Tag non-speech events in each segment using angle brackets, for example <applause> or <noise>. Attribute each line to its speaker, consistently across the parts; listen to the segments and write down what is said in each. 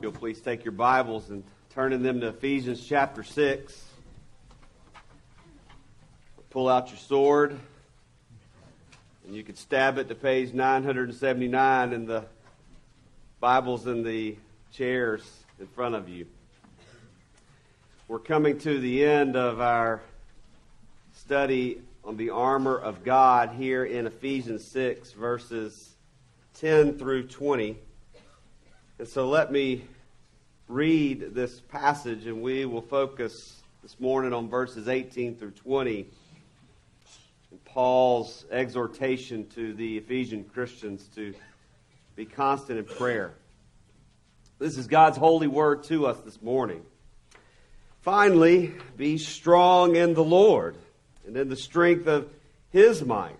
Speaker 1: You'll please take your Bibles and turn in them to Ephesians chapter 6. Pull out your sword, and you can stab it to page 979 in the Bibles in the chairs in front of you. We're coming to the end of our study on the armor of God here in Ephesians 6, verses 10 through 20. And so let me read this passage, and we will focus this morning on verses 18 through 20. And Paul's exhortation to the Ephesian Christians to be constant in prayer. This is God's holy word to us this morning. Finally, be strong in the Lord and in the strength of his might.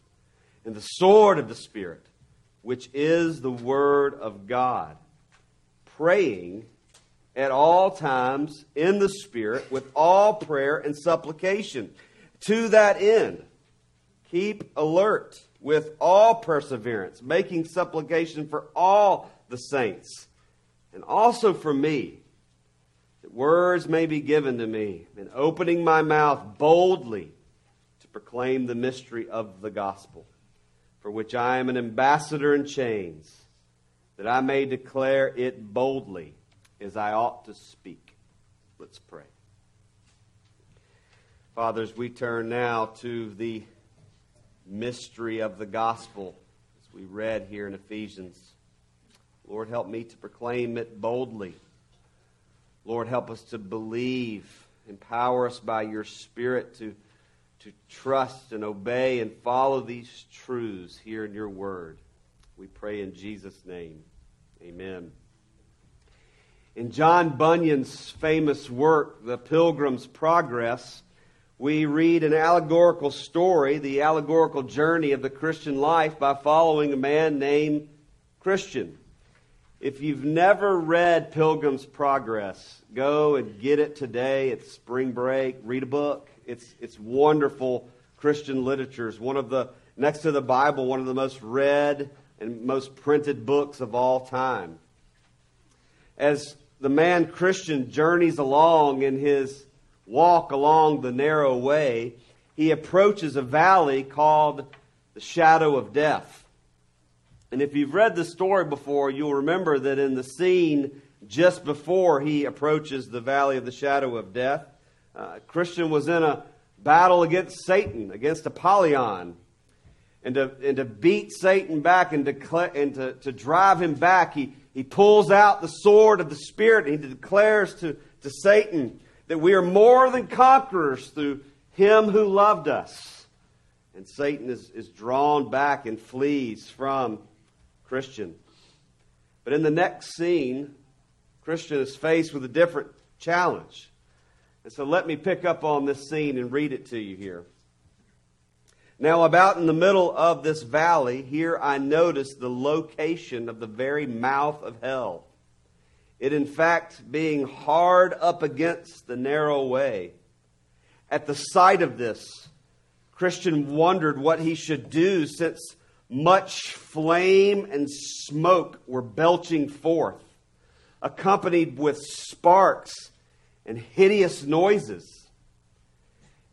Speaker 1: and the sword of the Spirit, which is the Word of God, praying at all times in the Spirit with all prayer and supplication. To that end, keep alert with all perseverance, making supplication for all the saints, and also for me, that words may be given to me, and opening my mouth boldly to proclaim the mystery of the gospel for which I am an ambassador in chains, that I may declare it boldly as I ought to speak. Let's pray. Fathers, we turn now to the mystery of the gospel as we read here in Ephesians. Lord, help me to proclaim it boldly. Lord, help us to believe. Empower us by your Spirit to to trust and obey and follow these truths here in your word. We pray in Jesus' name. Amen. In John Bunyan's famous work, The Pilgrim's Progress, we read an allegorical story, the allegorical journey of the Christian life, by following a man named Christian. If you've never read Pilgrim's Progress, go and get it today. It's spring break. Read a book. It's, it's wonderful Christian literature. It's one of the, next to the Bible, one of the most read and most printed books of all time. As the man Christian journeys along in his walk along the narrow way, he approaches a valley called the shadow of death. And if you've read the story before, you'll remember that in the scene just before he approaches the valley of the shadow of death, uh, Christian was in a battle against Satan, against Apollyon. And to, and to beat Satan back and, declare, and to, to drive him back, he, he pulls out the sword of the Spirit and he declares to, to Satan that we are more than conquerors through him who loved us. And Satan is, is drawn back and flees from Christian. But in the next scene, Christian is faced with a different challenge. And so let me pick up on this scene and read it to you here. Now, about in the middle of this valley, here I notice the location of the very mouth of hell. It, in fact, being hard up against the narrow way. At the sight of this, Christian wondered what he should do since much flame and smoke were belching forth, accompanied with sparks and hideous noises.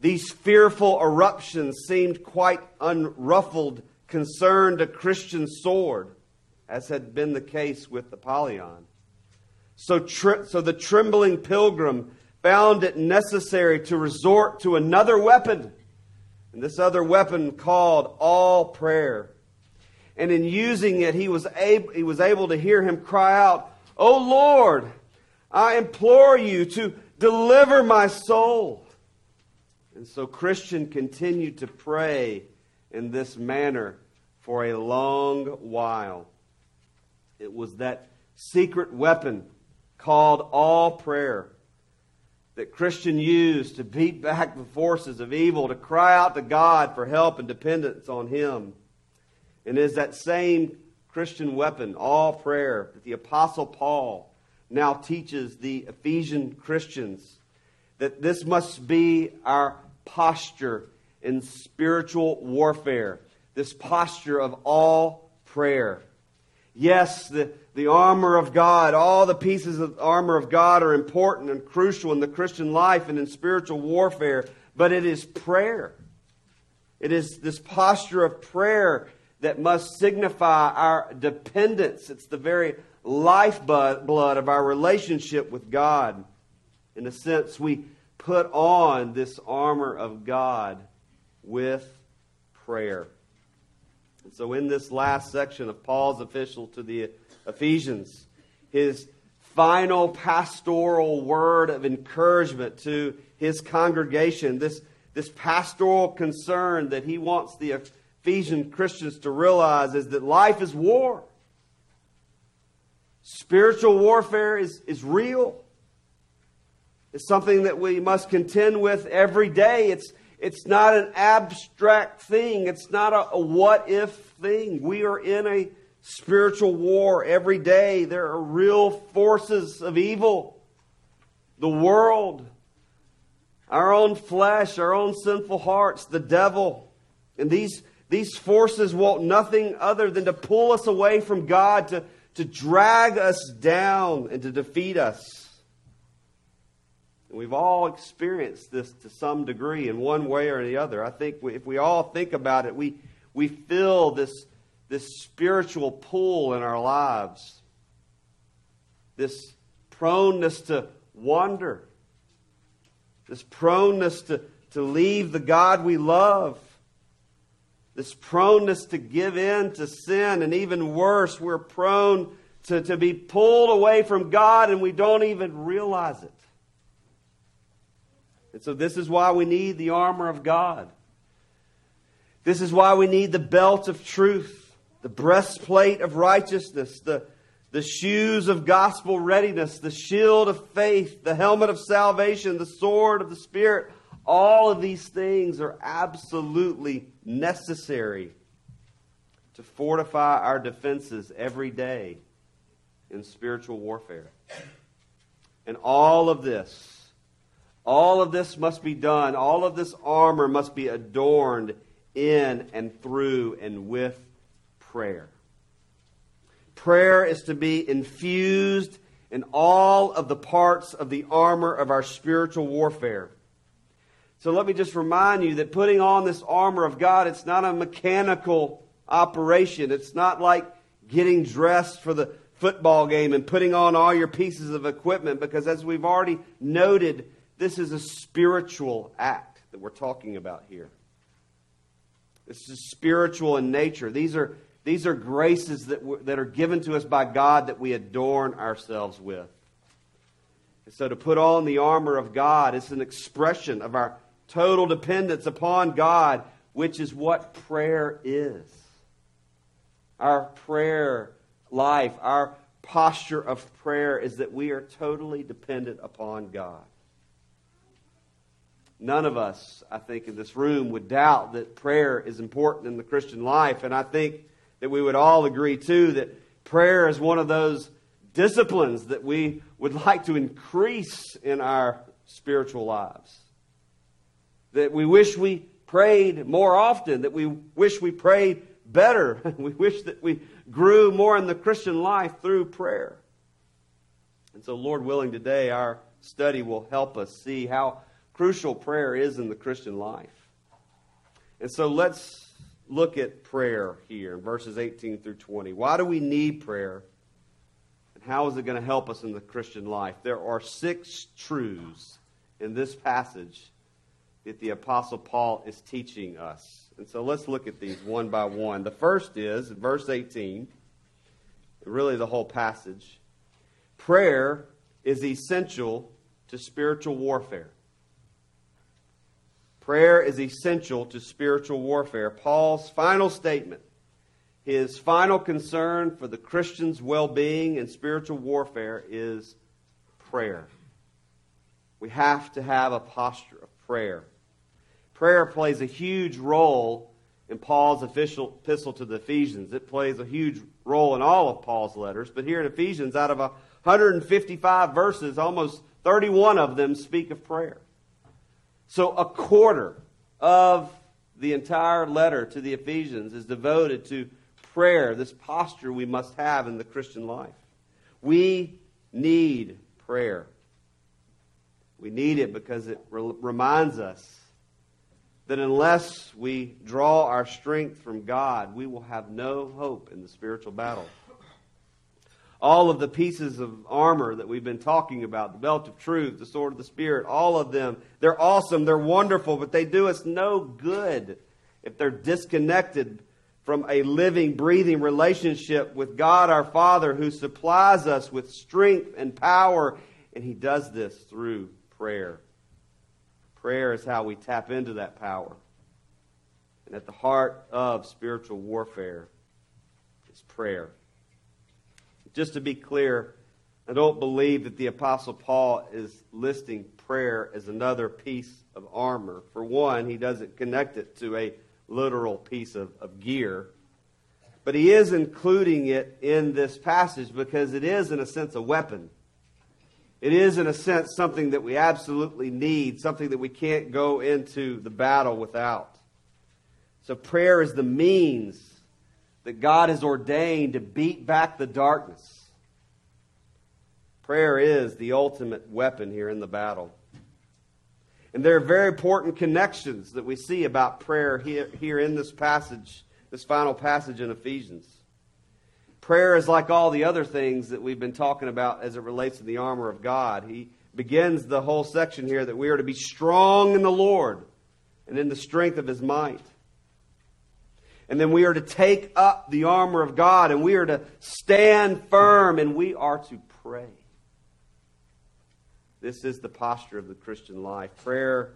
Speaker 1: These fearful eruptions seemed quite unruffled, concerned a Christian sword, as had been the case with Apollyon. So, tri- so the trembling pilgrim found it necessary to resort to another weapon. And this other weapon called all prayer. And in using it, he was, able, he was able to hear him cry out, O Lord, I implore you to deliver my soul. And so Christian continued to pray in this manner for a long while. It was that secret weapon called all prayer that Christian used to beat back the forces of evil, to cry out to God for help and dependence on Him. And it is that same Christian weapon, all prayer, that the Apostle Paul now teaches the Ephesian Christians that this must be our posture in spiritual warfare, this posture of all prayer. Yes, the, the armor of God, all the pieces of armor of God are important and crucial in the Christian life and in spiritual warfare, but it is prayer. It is this posture of prayer that must signify our dependence. It's the very lifeblood of our relationship with God. In a sense, we put on this armor of God with prayer. And so, in this last section of Paul's epistle to the Ephesians, his final pastoral word of encouragement to his congregation, this, this pastoral concern that he wants the Ephesian Christians to realize is that life is war. Spiritual warfare is, is real. It's something that we must contend with every day. It's, it's not an abstract thing. It's not a, a what if thing. We are in a spiritual war every day. There are real forces of evil. The world, our own flesh, our own sinful hearts, the devil. And these, these forces want nothing other than to pull us away from God, to, to drag us down, and to defeat us. And we've all experienced this to some degree in one way or the other. I think if we all think about it, we, we feel this, this spiritual pull in our lives, this proneness to wander, this proneness to, to leave the God we love, this proneness to give in to sin, and even worse, we're prone to, to be pulled away from God and we don't even realize it. And so, this is why we need the armor of God. This is why we need the belt of truth, the breastplate of righteousness, the, the shoes of gospel readiness, the shield of faith, the helmet of salvation, the sword of the Spirit. All of these things are absolutely necessary to fortify our defenses every day in spiritual warfare. And all of this all of this must be done. All of this armor must be adorned in and through and with prayer. Prayer is to be infused in all of the parts of the armor of our spiritual warfare. So let me just remind you that putting on this armor of God, it's not a mechanical operation. It's not like getting dressed for the football game and putting on all your pieces of equipment because as we've already noted, this is a spiritual act that we're talking about here. This is spiritual in nature. These are, these are graces that, that are given to us by God that we adorn ourselves with. And so to put on the armor of God is an expression of our total dependence upon God, which is what prayer is. Our prayer life, our posture of prayer is that we are totally dependent upon God. None of us, I think, in this room would doubt that prayer is important in the Christian life. And I think that we would all agree, too, that prayer is one of those disciplines that we would like to increase in our spiritual lives. That we wish we prayed more often, that we wish we prayed better. <laughs> we wish that we grew more in the Christian life through prayer. And so, Lord willing, today our study will help us see how crucial prayer is in the Christian life. And so let's look at prayer here in verses 18 through 20. Why do we need prayer? And how is it going to help us in the Christian life? There are six truths in this passage that the Apostle Paul is teaching us. And so let's look at these one by one. The first is, verse 18, really the whole passage prayer is essential to spiritual warfare. Prayer is essential to spiritual warfare. Paul's final statement, his final concern for the Christian's well being and spiritual warfare is prayer. We have to have a posture of prayer. Prayer plays a huge role in Paul's official epistle to the Ephesians. It plays a huge role in all of Paul's letters, but here in Ephesians, out of 155 verses, almost 31 of them speak of prayer. So a quarter of the entire letter to the Ephesians is devoted to prayer, this posture we must have in the Christian life. We need prayer. We need it because it re- reminds us that unless we draw our strength from God, we will have no hope in the spiritual battle all of the pieces of armor that we've been talking about the belt of truth, the sword of the Spirit, all of them, they're awesome, they're wonderful, but they do us no good if they're disconnected from a living, breathing relationship with God our Father who supplies us with strength and power, and He does this through prayer. Prayer is how we tap into that power. And at the heart of spiritual warfare is prayer. Just to be clear, I don't believe that the Apostle Paul is listing prayer as another piece of armor. For one, he doesn't connect it to a literal piece of, of gear. But he is including it in this passage because it is, in a sense, a weapon. It is, in a sense, something that we absolutely need, something that we can't go into the battle without. So, prayer is the means that God has ordained to beat back the darkness. Prayer is the ultimate weapon here in the battle. And there are very important connections that we see about prayer here, here in this passage, this final passage in Ephesians. Prayer is like all the other things that we've been talking about as it relates to the armor of God. He begins the whole section here that we are to be strong in the Lord and in the strength of his might. And then we are to take up the armor of God and we are to stand firm and we are to pray. This is the posture of the Christian life. Prayer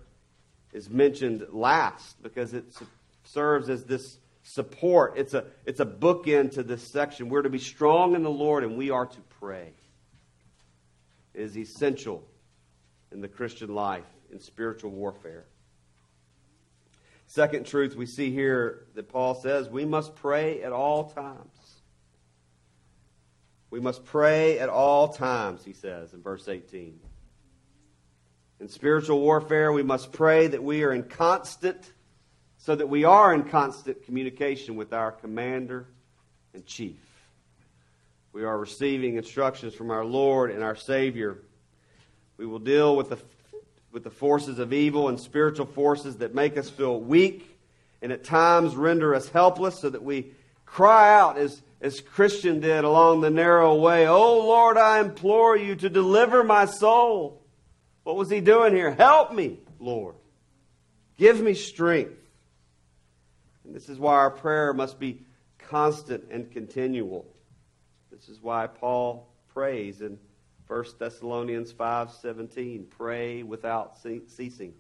Speaker 1: is mentioned last because it serves as this support. It's a, it's a bookend to this section. We're to be strong in the Lord and we are to pray. It is essential in the Christian life, in spiritual warfare. Second truth we see here that Paul says we must pray at all times. We must pray at all times, he says in verse 18. In spiritual warfare, we must pray that we are in constant, so that we are in constant communication with our commander and chief. We are receiving instructions from our Lord and our Savior. We will deal with the with the forces of evil and spiritual forces that make us feel weak and at times render us helpless so that we cry out as, as Christian did along the narrow way, Oh Lord, I implore you to deliver my soul. What was he doing here? Help me, Lord. Give me strength. And this is why our prayer must be constant and continual. This is why Paul prays in 1 Thessalonians 5:17, pray without ceasing.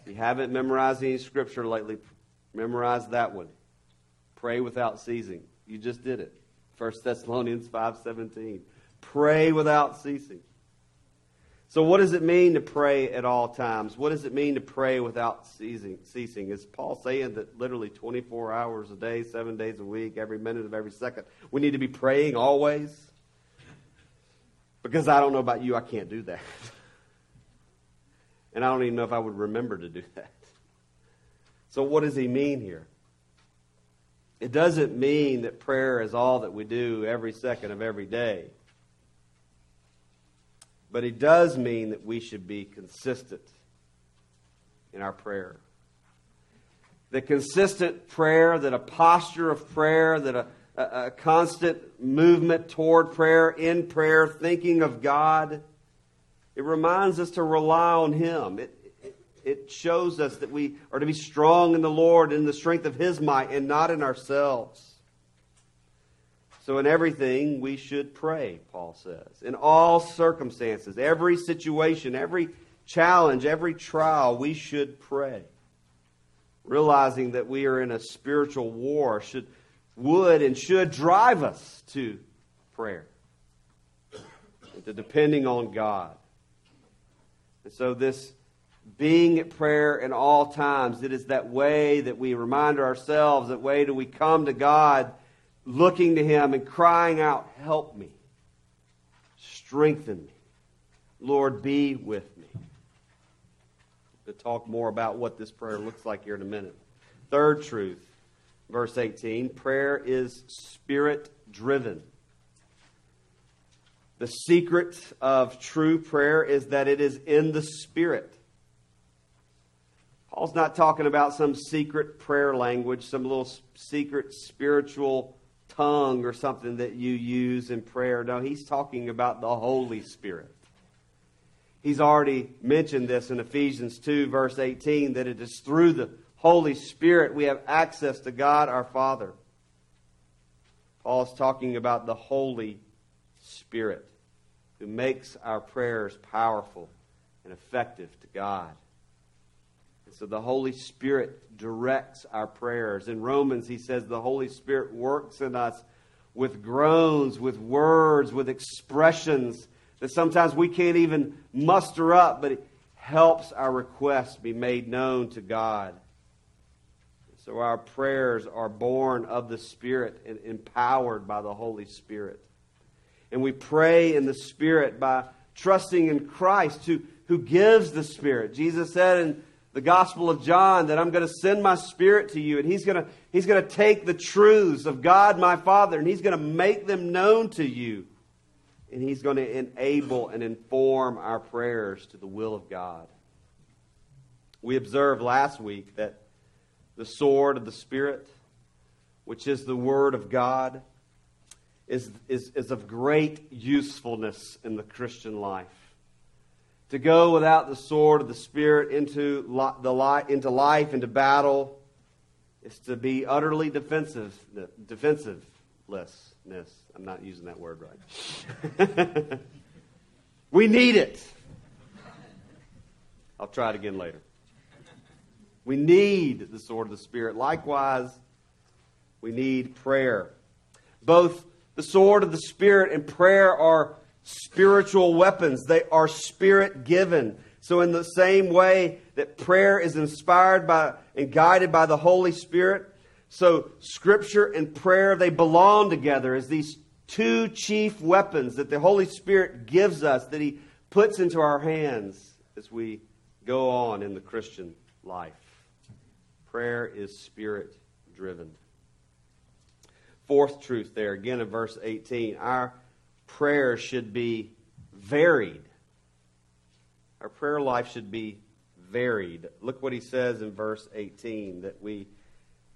Speaker 1: If you haven't memorized any scripture lately, memorize that one. Pray without ceasing. You just did it. 1 Thessalonians 5:17. Pray without ceasing. So what does it mean to pray at all times? What does it mean to pray without ceasing? ceasing? Is Paul saying that literally 24 hours a day, 7 days a week, every minute of every second, we need to be praying always? Because I don't know about you, I can't do that. and I don't even know if I would remember to do that. So, what does he mean here? It doesn't mean that prayer is all that we do every second of every day. But it does mean that we should be consistent in our prayer. The consistent prayer, that a posture of prayer, that a, a, a constant movement toward prayer, in prayer, thinking of God. It reminds us to rely on Him. It, it, it shows us that we are to be strong in the Lord in the strength of His might and not in ourselves. So, in everything, we should pray, Paul says. In all circumstances, every situation, every challenge, every trial, we should pray. Realizing that we are in a spiritual war should, would and should drive us to prayer, to depending on God. And so, this being at prayer in all times, it is that way that we remind ourselves, that way do we come to God looking to Him and crying out, Help me, strengthen me, Lord, be with me. To talk more about what this prayer looks like here in a minute. Third truth, verse 18 prayer is spirit driven. The secret of true prayer is that it is in the Spirit. Paul's not talking about some secret prayer language, some little secret spiritual tongue or something that you use in prayer. No, he's talking about the Holy Spirit. He's already mentioned this in Ephesians 2, verse 18, that it is through the Holy Spirit we have access to God our Father. Paul's talking about the Holy Spirit who makes our prayers powerful and effective to God. And so the Holy Spirit directs our prayers. In Romans, he says the Holy Spirit works in us with groans, with words, with expressions that sometimes we can't even muster up, but it helps our requests be made known to God. So our prayers are born of the Spirit and empowered by the Holy Spirit. And we pray in the Spirit by trusting in Christ who, who gives the Spirit. Jesus said in the Gospel of John that I'm going to send my Spirit to you, and He's going to, he's going to take the truths of God my Father, and He's going to make them known to you. And He's going to enable and inform our prayers to the will of God. We observed last week that the sword of the Spirit, which is the Word of God, is, is, is of great usefulness in the Christian life to go without the sword of the Spirit into, the li- into life, into battle, is to be utterly defensive, defensivelessness. I'm not using that word right. <laughs> we need it. I'll try it again later. We need the sword of the Spirit. Likewise, we need prayer. Both the sword of the Spirit and prayer are spiritual weapons. They are spirit given. So, in the same way that prayer is inspired by and guided by the Holy Spirit, so Scripture and prayer, they belong together as these two chief weapons that the Holy Spirit gives us, that He puts into our hands as we go on in the Christian life. Prayer is spirit driven. Fourth truth there, again in verse 18. Our prayer should be varied. Our prayer life should be varied. Look what he says in verse 18 that we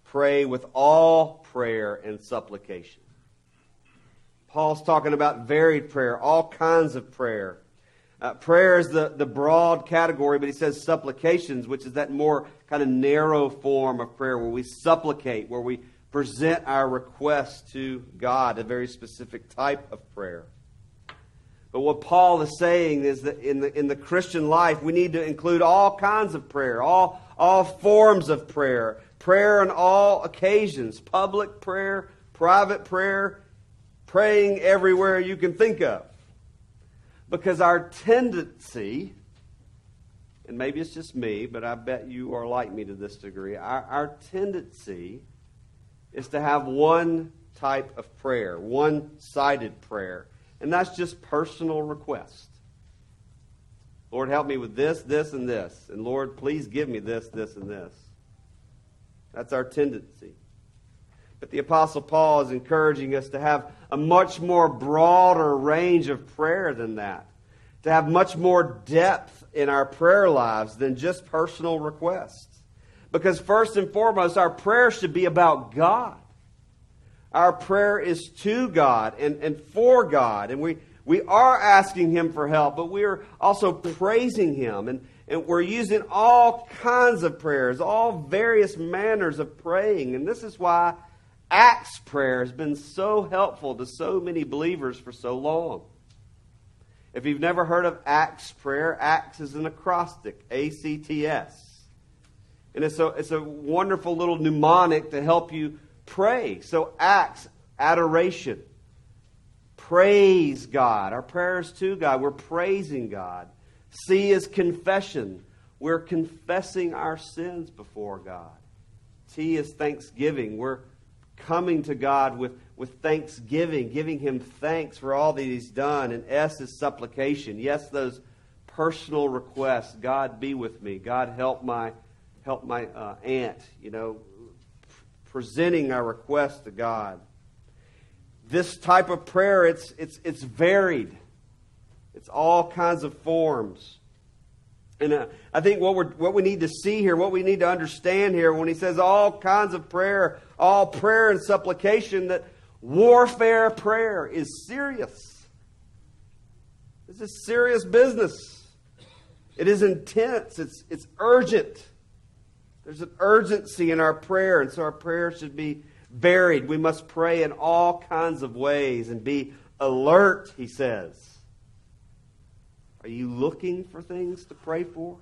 Speaker 1: pray with all prayer and supplication. Paul's talking about varied prayer, all kinds of prayer. Uh, prayer is the, the broad category, but he says supplications, which is that more kind of narrow form of prayer where we supplicate, where we present our request to God, a very specific type of prayer. But what Paul is saying is that in the, in the Christian life, we need to include all kinds of prayer, all, all forms of prayer, prayer on all occasions, public prayer, private prayer, praying everywhere you can think of. Because our tendency, and maybe it's just me, but I bet you are like me to this degree, our, our tendency is to have one type of prayer, one sided prayer, and that's just personal request. Lord, help me with this, this, and this. And Lord, please give me this, this, and this. That's our tendency. But the Apostle Paul is encouraging us to have a much more broader range of prayer than that, to have much more depth in our prayer lives than just personal requests. Because first and foremost, our prayer should be about God. Our prayer is to God and, and for God. And we, we are asking Him for help, but we are also praising Him. And, and we're using all kinds of prayers, all various manners of praying. And this is why Acts prayer has been so helpful to so many believers for so long. If you've never heard of Acts prayer, Acts is an acrostic, A C T S. And it's a, it's a wonderful little mnemonic to help you pray. So, acts, adoration, praise God. Our prayers to God, we're praising God. C is confession. We're confessing our sins before God. T is thanksgiving. We're coming to God with, with thanksgiving, giving Him thanks for all that He's done. And S is supplication. Yes, those personal requests God be with me. God help my help my uh, aunt, you know, presenting our request to God. This type of prayer, it's, it's, it's varied. It's all kinds of forms. And uh, I think what, we're, what we need to see here, what we need to understand here, when he says all kinds of prayer, all prayer and supplication, that warfare prayer is serious. This is serious business. It is intense. It's, it's urgent. There's an urgency in our prayer, and so our prayer should be varied. We must pray in all kinds of ways and be alert, he says. Are you looking for things to pray for?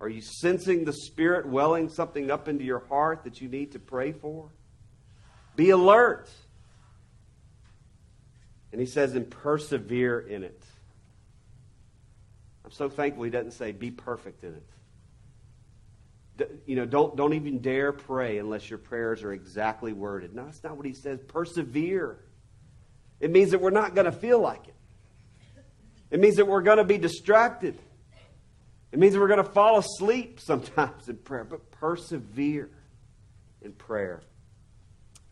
Speaker 1: Are you sensing the Spirit welling something up into your heart that you need to pray for? Be alert. And he says, and persevere in it. I'm so thankful he doesn't say, be perfect in it you know, don't, don't even dare pray unless your prayers are exactly worded. No, that's not what he says. Persevere. It means that we're not going to feel like it. It means that we're going to be distracted. It means that we're going to fall asleep sometimes in prayer, but persevere in prayer.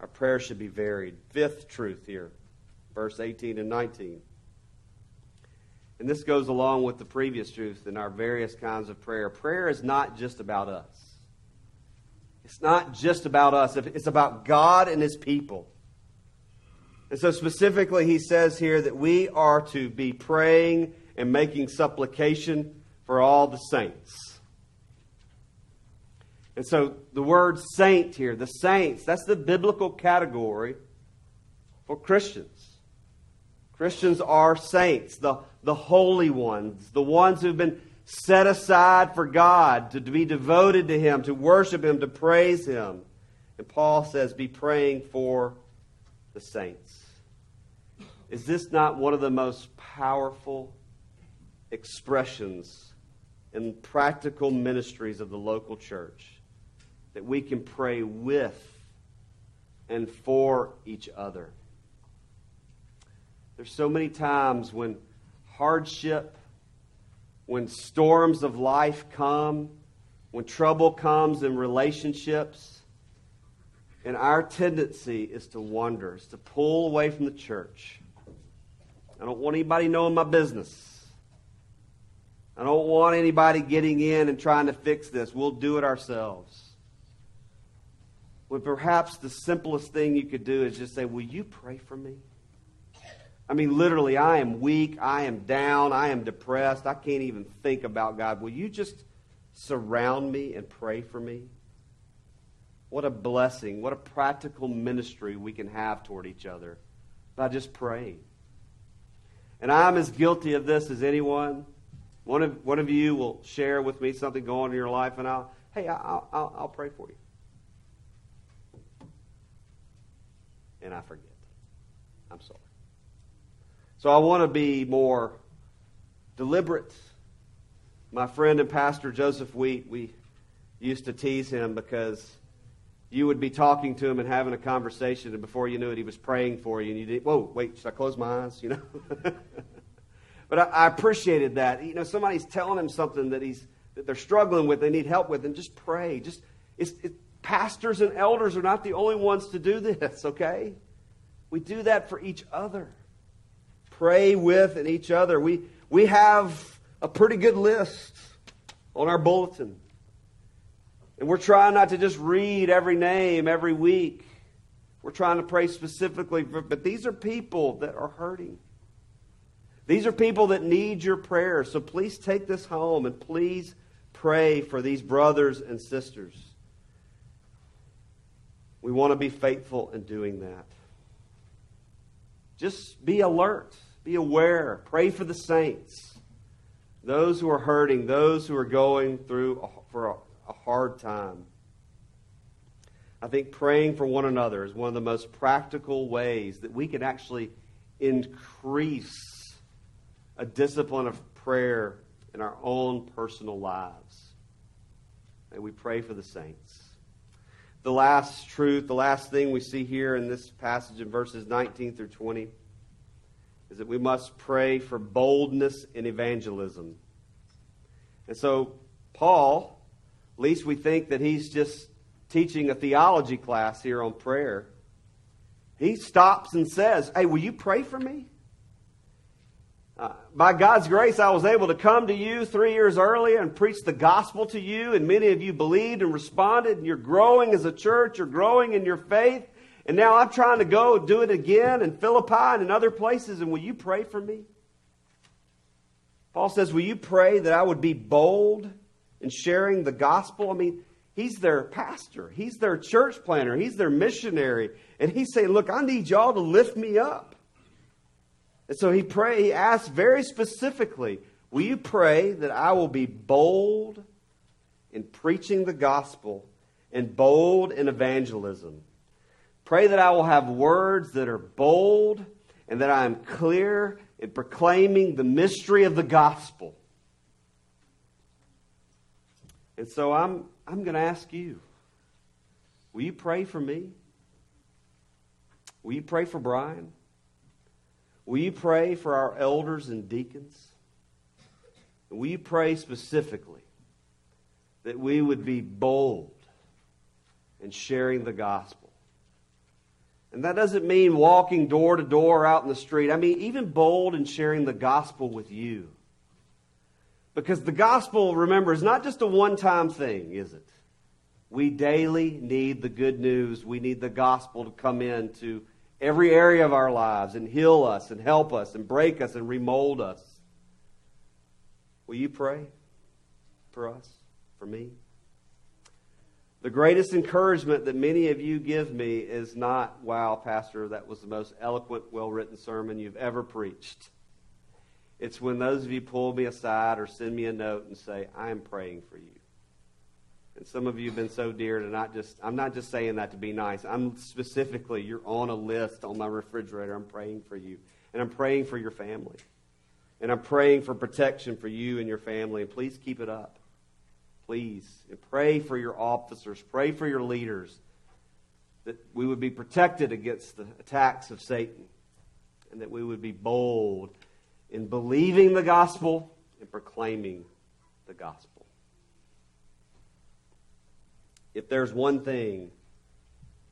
Speaker 1: Our prayer should be varied. Fifth truth here, verse 18 and 19. And this goes along with the previous truth in our various kinds of prayer. Prayer is not just about us. It's not just about us, it's about God and His people. And so, specifically, he says here that we are to be praying and making supplication for all the saints. And so, the word saint here, the saints, that's the biblical category for Christians. Christians are saints, the, the holy ones, the ones who've been set aside for God, to, to be devoted to Him, to worship Him, to praise Him. And Paul says, be praying for the saints. Is this not one of the most powerful expressions in practical ministries of the local church? That we can pray with and for each other. There's so many times when hardship, when storms of life come, when trouble comes in relationships, and our tendency is to wonder, is to pull away from the church. I don't want anybody knowing my business. I don't want anybody getting in and trying to fix this. We'll do it ourselves. When perhaps the simplest thing you could do is just say, Will you pray for me? I mean, literally, I am weak. I am down. I am depressed. I can't even think about God. Will you just surround me and pray for me? What a blessing. What a practical ministry we can have toward each other by just praying. And I'm as guilty of this as anyone. One of, one of you will share with me something going on in your life, and I'll, hey, I'll, I'll, I'll pray for you. And I forget. I'm sorry. So I want to be more deliberate. My friend and pastor Joseph Wheat, we used to tease him because you would be talking to him and having a conversation, and before you knew it, he was praying for you, and you did, whoa, wait, should I close my eyes? You know? <laughs> but I, I, appreciated that. You know, somebody's telling him something that he's that they're struggling with, they need help with, and just pray. Just it's, it, pastors and elders are not the only ones to do this. Okay, we do that for each other pray with and each other. We, we have a pretty good list on our bulletin. And we're trying not to just read every name every week. We're trying to pray specifically for, but these are people that are hurting. These are people that need your prayer. So please take this home and please pray for these brothers and sisters. We want to be faithful in doing that. Just be alert, be aware, pray for the saints, those who are hurting, those who are going through a, for a, a hard time. I think praying for one another is one of the most practical ways that we can actually increase a discipline of prayer in our own personal lives. And we pray for the saints. The last truth, the last thing we see here in this passage in verses 19 through 20 is that we must pray for boldness in evangelism. And so, Paul, at least we think that he's just teaching a theology class here on prayer, he stops and says, Hey, will you pray for me? Uh, by God's grace, I was able to come to you three years earlier and preach the gospel to you, and many of you believed and responded, and you're growing as a church, you're growing in your faith, and now I'm trying to go do it again in Philippi and in other places, and will you pray for me? Paul says, Will you pray that I would be bold in sharing the gospel? I mean, He's their pastor. He's their church planner. He's their missionary. And he's saying, Look, I need y'all to lift me up. And so he pray, he asks very specifically, Will you pray that I will be bold in preaching the gospel and bold in evangelism? Pray that I will have words that are bold and that I am clear in proclaiming the mystery of the gospel. And so I'm I'm going to ask you will you pray for me? Will you pray for Brian? Will you pray for our elders and deacons? Will you pray specifically that we would be bold in sharing the gospel? And that doesn't mean walking door to door out in the street. I mean, even bold in sharing the gospel with you. Because the gospel, remember, is not just a one time thing, is it? We daily need the good news. We need the gospel to come into every area of our lives and heal us and help us and break us and remold us. Will you pray for us, for me? The greatest encouragement that many of you give me is not, wow, Pastor, that was the most eloquent, well written sermon you've ever preached. It's when those of you pull me aside or send me a note and say, I am praying for you. And some of you have been so dear to not just, I'm not just saying that to be nice. I'm specifically, you're on a list on my refrigerator. I'm praying for you. And I'm praying for your family. And I'm praying for protection for you and your family. And please keep it up. Please. Pray for your officers. Pray for your leaders. That we would be protected against the attacks of Satan. And that we would be bold in believing the gospel and proclaiming the gospel. If there's one thing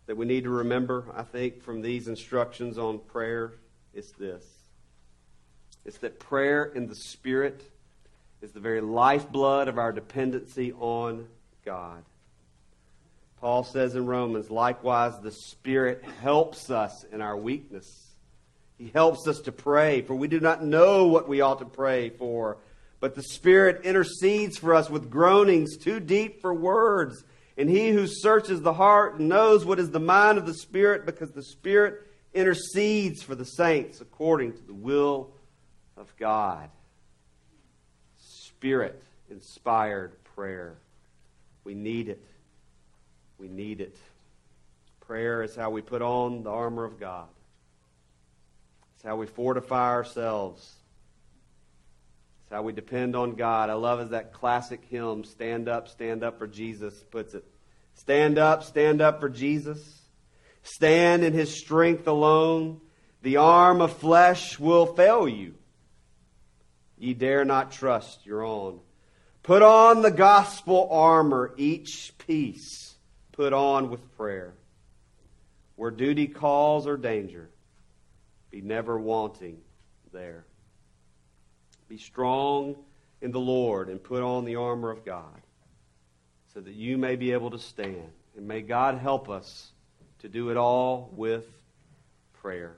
Speaker 1: that we need to remember, I think, from these instructions on prayer, it's this it's that prayer in the Spirit is the very lifeblood of our dependency on God. Paul says in Romans, likewise, the Spirit helps us in our weakness. He helps us to pray, for we do not know what we ought to pray for. But the Spirit intercedes for us with groanings too deep for words. And he who searches the heart knows what is the mind of the Spirit, because the Spirit intercedes for the saints according to the will of God. Spirit inspired prayer. We need it. We need it. Prayer is how we put on the armor of God. It's how we fortify ourselves. It's how we depend on God. I love as that classic hymn, Stand Up, Stand Up for Jesus, puts it. Stand up, stand up for Jesus. Stand in his strength alone. The arm of flesh will fail you. Ye dare not trust your own. Put on the gospel armor, each piece put on with prayer. Where duty calls or danger, be never wanting there. Be strong in the Lord and put on the armor of God so that you may be able to stand. And may God help us to do it all with prayer.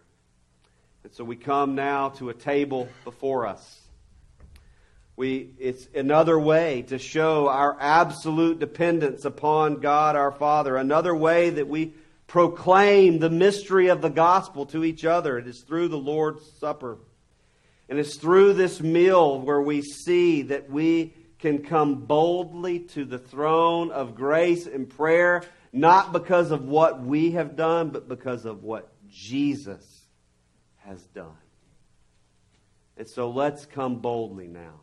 Speaker 1: And so we come now to a table before us. We, it's another way to show our absolute dependence upon God our Father, another way that we proclaim the mystery of the gospel to each other. It is through the Lord's Supper. And it's through this meal where we see that we can come boldly to the throne of grace in prayer, not because of what we have done, but because of what Jesus has done. And so let's come boldly now,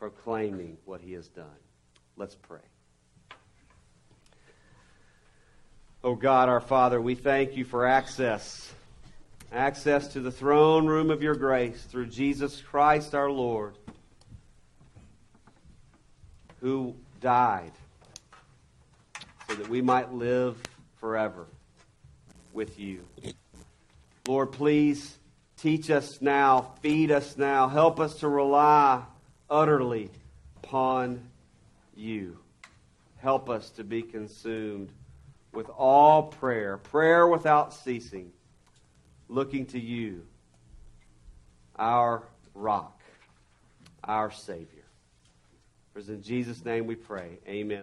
Speaker 1: proclaiming what he has done. Let's pray. Oh God, our Father, we thank you for access. Access to the throne room of your grace through Jesus Christ our Lord, who died so that we might live forever with you. Lord, please teach us now, feed us now, help us to rely utterly upon you. Help us to be consumed with all prayer, prayer without ceasing, looking to you, our rock, our Savior. For in Jesus' name we pray. Amen.